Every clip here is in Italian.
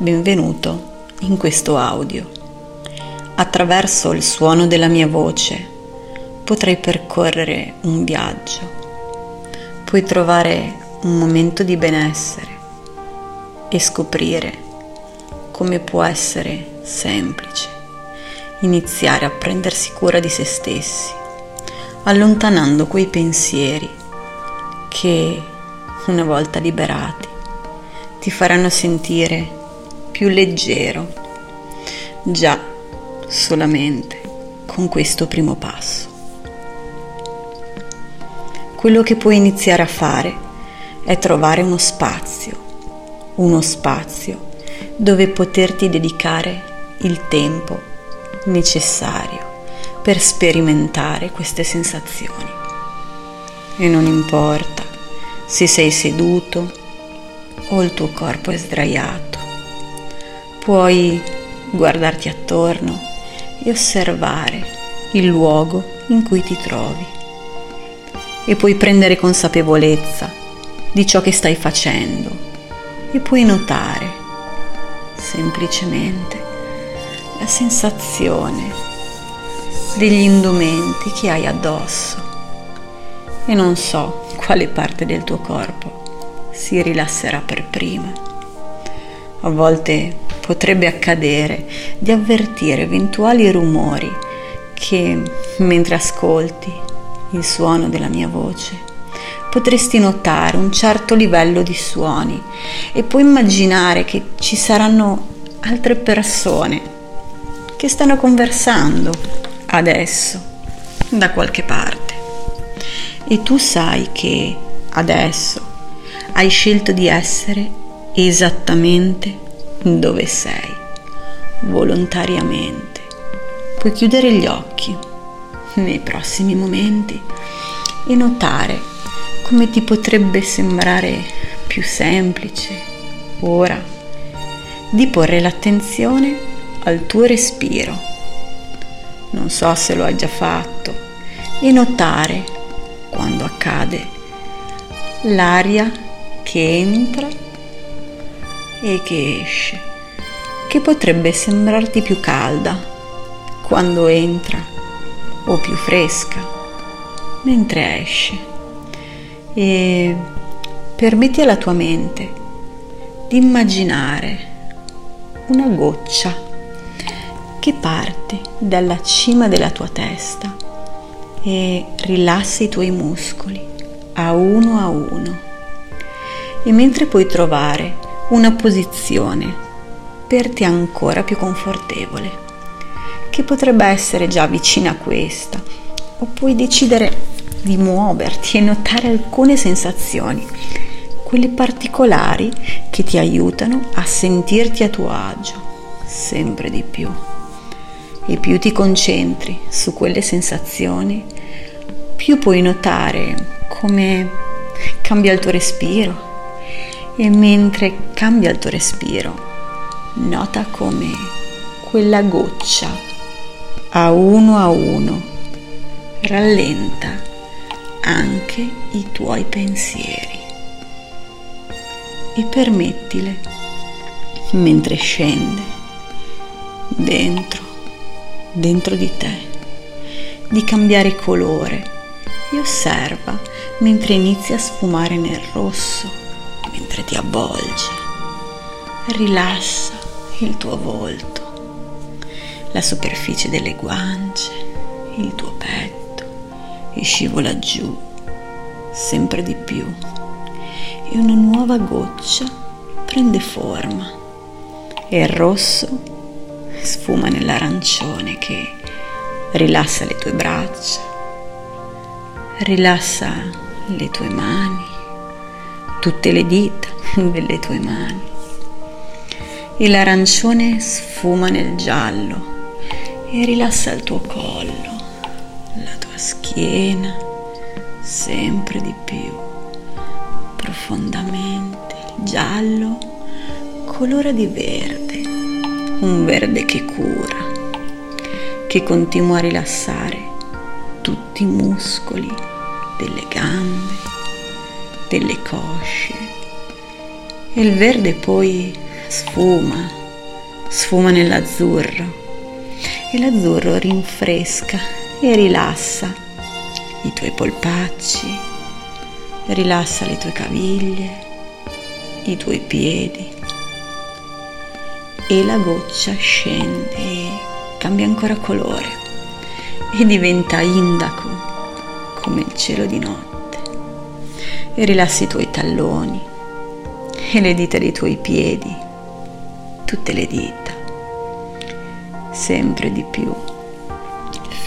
benvenuto in questo audio. Attraverso il suono della mia voce potrai percorrere un viaggio, puoi trovare un momento di benessere e scoprire come può essere semplice iniziare a prendersi cura di se stessi, allontanando quei pensieri che, una volta liberati, ti faranno sentire più leggero, già solamente con questo primo passo. Quello che puoi iniziare a fare è trovare uno spazio, uno spazio dove poterti dedicare il tempo necessario per sperimentare queste sensazioni. E non importa se sei seduto o il tuo corpo è sdraiato, puoi guardarti attorno e osservare il luogo in cui ti trovi e puoi prendere consapevolezza di ciò che stai facendo e puoi notare semplicemente la sensazione degli indumenti che hai addosso e non so quale parte del tuo corpo si rilasserà per prima. A volte potrebbe accadere di avvertire eventuali rumori che mentre ascolti il suono della mia voce potresti notare un certo livello di suoni e puoi immaginare che ci saranno altre persone che stanno conversando adesso da qualche parte. E tu sai che adesso hai scelto di essere esattamente dove sei, volontariamente. Puoi chiudere gli occhi nei prossimi momenti e notare come ti potrebbe sembrare più semplice ora di porre l'attenzione al tuo respiro. Non so se lo hai già fatto e notare quando accade l'aria che entra e che esce, che potrebbe sembrarti più calda quando entra o più fresca mentre esce. E permetti alla tua mente di immaginare una goccia che parte dalla cima della tua testa e rilassa i tuoi muscoli a uno a uno. E mentre puoi trovare una posizione per te ancora più confortevole, che potrebbe essere già vicina a questa, o puoi decidere di muoverti e notare alcune sensazioni, quelle particolari che ti aiutano a sentirti a tuo agio sempre di più. E più ti concentri su quelle sensazioni, più puoi notare come cambia il tuo respiro e mentre cambia il tuo respiro, nota come quella goccia a uno a uno rallenta anche i tuoi pensieri. E permettile mentre scende dentro dentro di te, di cambiare colore. E osserva mentre inizi a sfumare nel rosso, mentre ti avvolge. Rilassa il tuo volto, la superficie delle guance, il tuo petto e scivola giù sempre di più e una nuova goccia prende forma e il rosso sfuma nell'arancione che rilassa le tue braccia, rilassa le tue mani, tutte le dita delle tue mani. E l'arancione sfuma nel giallo e rilassa il tuo collo, la tua schiena, sempre di più, profondamente. Il giallo colora di verde un verde che cura, che continua a rilassare tutti i muscoli delle gambe, delle cosce. E il verde poi sfuma, sfuma nell'azzurro. E l'azzurro rinfresca e rilassa i tuoi polpacci, rilassa le tue caviglie, i tuoi piedi. E la goccia scende e cambia ancora colore e diventa indaco come il cielo di notte e rilassi i tuoi talloni e le dita dei tuoi piedi, tutte le dita, sempre di più,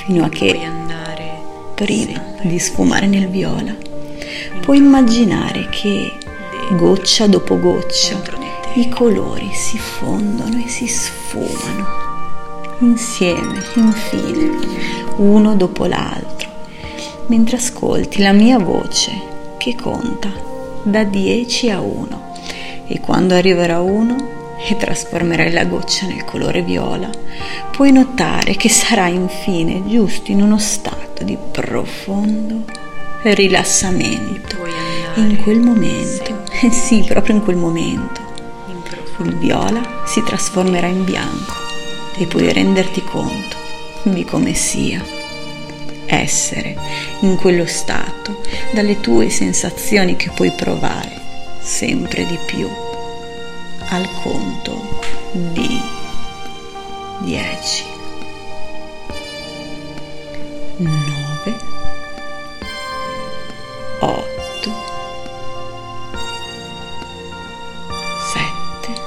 fino a che andare prima di sfumare nel viola. Puoi immaginare che goccia dopo goccia i colori si fondono e si sfumano insieme, infine, uno dopo l'altro, mentre ascolti la mia voce che conta da 10 a 1 e quando arriverà uno e trasformerai la goccia nel colore viola, puoi notare che sarà infine giusto in uno stato di profondo rilassamento. In quel momento, sì, proprio in quel momento, il viola si trasformerà in bianco e puoi renderti conto di come sia essere in quello stato dalle tue sensazioni che puoi provare sempre di più al conto di 10 9 8 7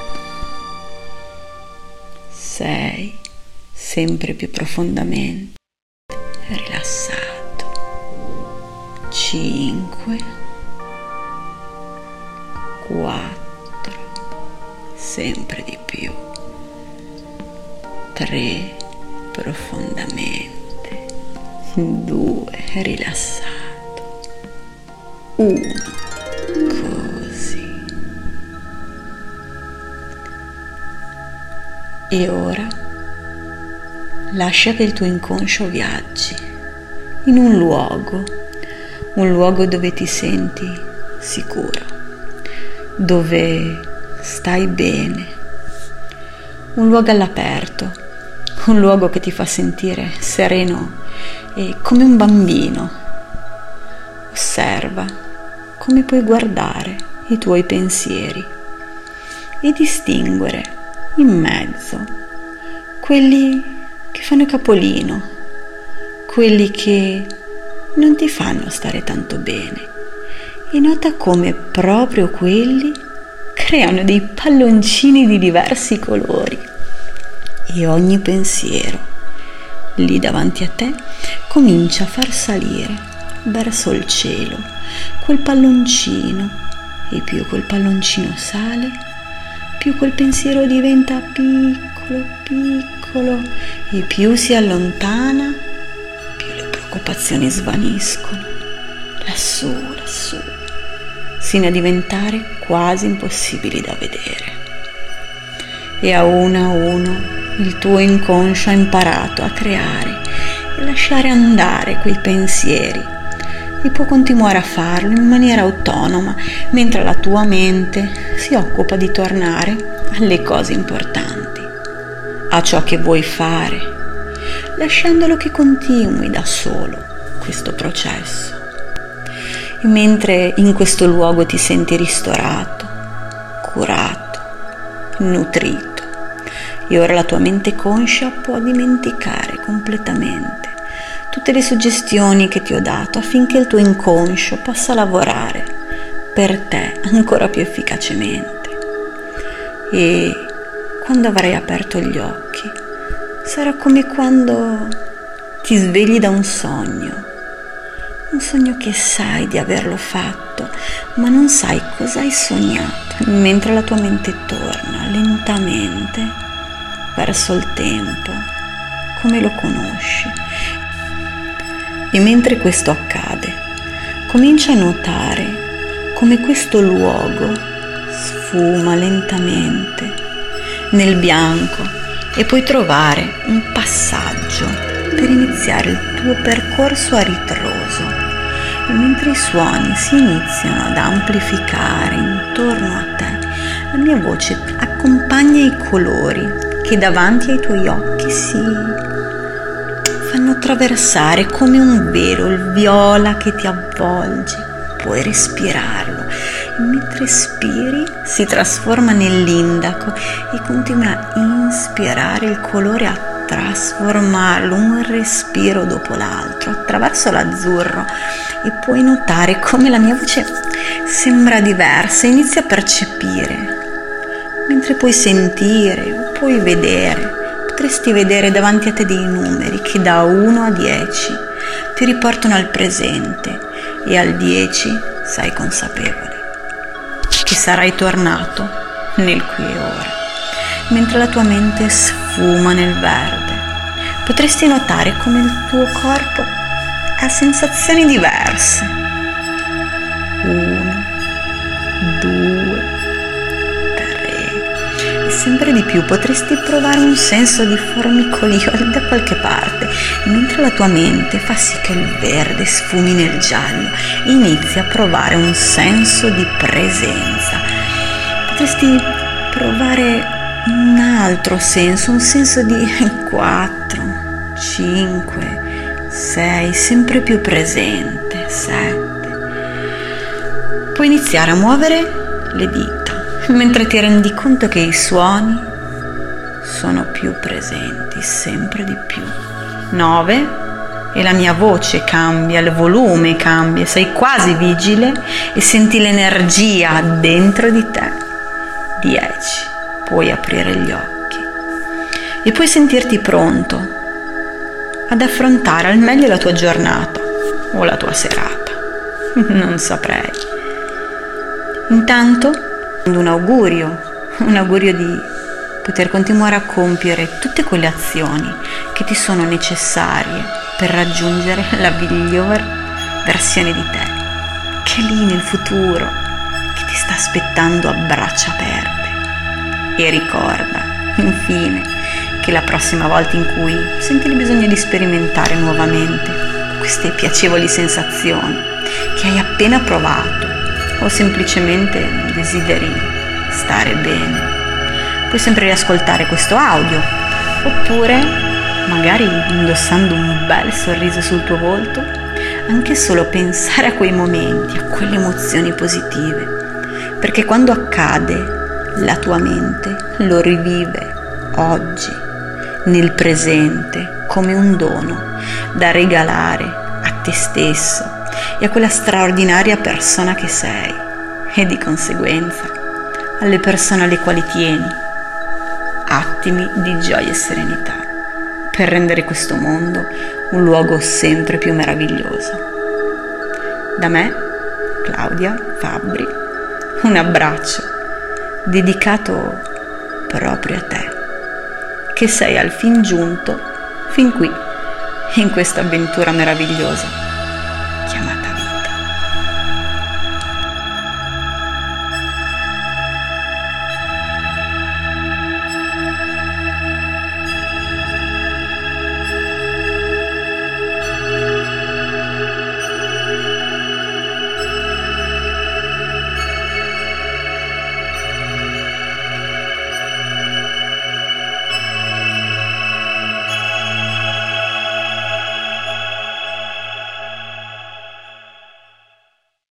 6 sempre più profondamente 4, sempre di più, 3, profondamente, 2, rilassato, 1, così. E ora lascia che il tuo inconscio viaggi in un luogo, un luogo dove ti senti sicuro dove stai bene, un luogo all'aperto, un luogo che ti fa sentire sereno e come un bambino. Osserva come puoi guardare i tuoi pensieri e distinguere in mezzo quelli che fanno capolino, quelli che non ti fanno stare tanto bene e nota come proprio quelli creano dei palloncini di diversi colori. E ogni pensiero lì davanti a te comincia a far salire verso il cielo quel palloncino. E più quel palloncino sale più quel pensiero diventa piccolo piccolo. E più si allontana più le preoccupazioni svaniscono. Lassù lassù sino a diventare quasi impossibili da vedere. E a uno a uno il tuo inconscio ha imparato a creare e lasciare andare quei pensieri. E può continuare a farlo in maniera autonoma mentre la tua mente si occupa di tornare alle cose importanti, a ciò che vuoi fare, lasciandolo che continui da solo questo processo mentre in questo luogo ti senti ristorato, curato, nutrito. E ora la tua mente conscia può dimenticare completamente tutte le suggestioni che ti ho dato affinché il tuo inconscio possa lavorare per te ancora più efficacemente. E quando avrai aperto gli occhi, sarà come quando ti svegli da un sogno un sogno che sai di averlo fatto, ma non sai cosa hai sognato, mentre la tua mente torna lentamente verso il tempo, come lo conosci. E mentre questo accade, comincia a notare come questo luogo sfuma lentamente nel bianco e puoi trovare un passaggio per iniziare il tuo percorso a ritroso e mentre i suoni si iniziano ad amplificare intorno a te, la mia voce accompagna i colori che davanti ai tuoi occhi si fanno attraversare come un velo il viola che ti avvolge. Puoi respirarlo e mentre spiri si trasforma nell'indaco e continua a inspirare il colore a trasformarlo un respiro dopo l'altro attraverso l'azzurro e puoi notare come la mia voce sembra diversa, inizia a percepire, mentre puoi sentire, puoi vedere, potresti vedere davanti a te dei numeri che da 1 a 10 ti riportano al presente e al 10 sei consapevole che sarai tornato nel qui e ora, mentre la tua mente sfuma nel verde. Potresti notare come il tuo corpo ha sensazioni diverse. Uno, due, tre. E sempre di più potresti provare un senso di formicolio da qualche parte, mentre la tua mente fa sì che il verde sfumi nel giallo inizi a provare un senso di presenza. Potresti provare un altro senso, un senso di 4, 5, 6, sempre più presente, 7. Puoi iniziare a muovere le dita mentre ti rendi conto che i suoni sono più presenti, sempre di più. 9 e la mia voce cambia, il volume cambia, sei quasi vigile e senti l'energia dentro di te. 10. Puoi aprire gli occhi e puoi sentirti pronto ad affrontare al meglio la tua giornata o la tua serata. Non saprei. Intanto, un augurio, un augurio di poter continuare a compiere tutte quelle azioni che ti sono necessarie per raggiungere la migliore versione di te, che è lì nel futuro, che ti sta aspettando a braccia aperte. E ricorda, infine, che la prossima volta in cui senti il bisogno di sperimentare nuovamente queste piacevoli sensazioni che hai appena provato o semplicemente desideri stare bene, puoi sempre riascoltare questo audio oppure magari indossando un bel sorriso sul tuo volto, anche solo pensare a quei momenti, a quelle emozioni positive, perché quando accade la tua mente lo rivive oggi nel presente come un dono da regalare a te stesso e a quella straordinaria persona che sei e di conseguenza alle persone alle quali tieni. Attimi di gioia e serenità per rendere questo mondo un luogo sempre più meraviglioso. Da me, Claudia Fabbri, un abbraccio dedicato proprio a te che sei al fin giunto fin qui in questa avventura meravigliosa.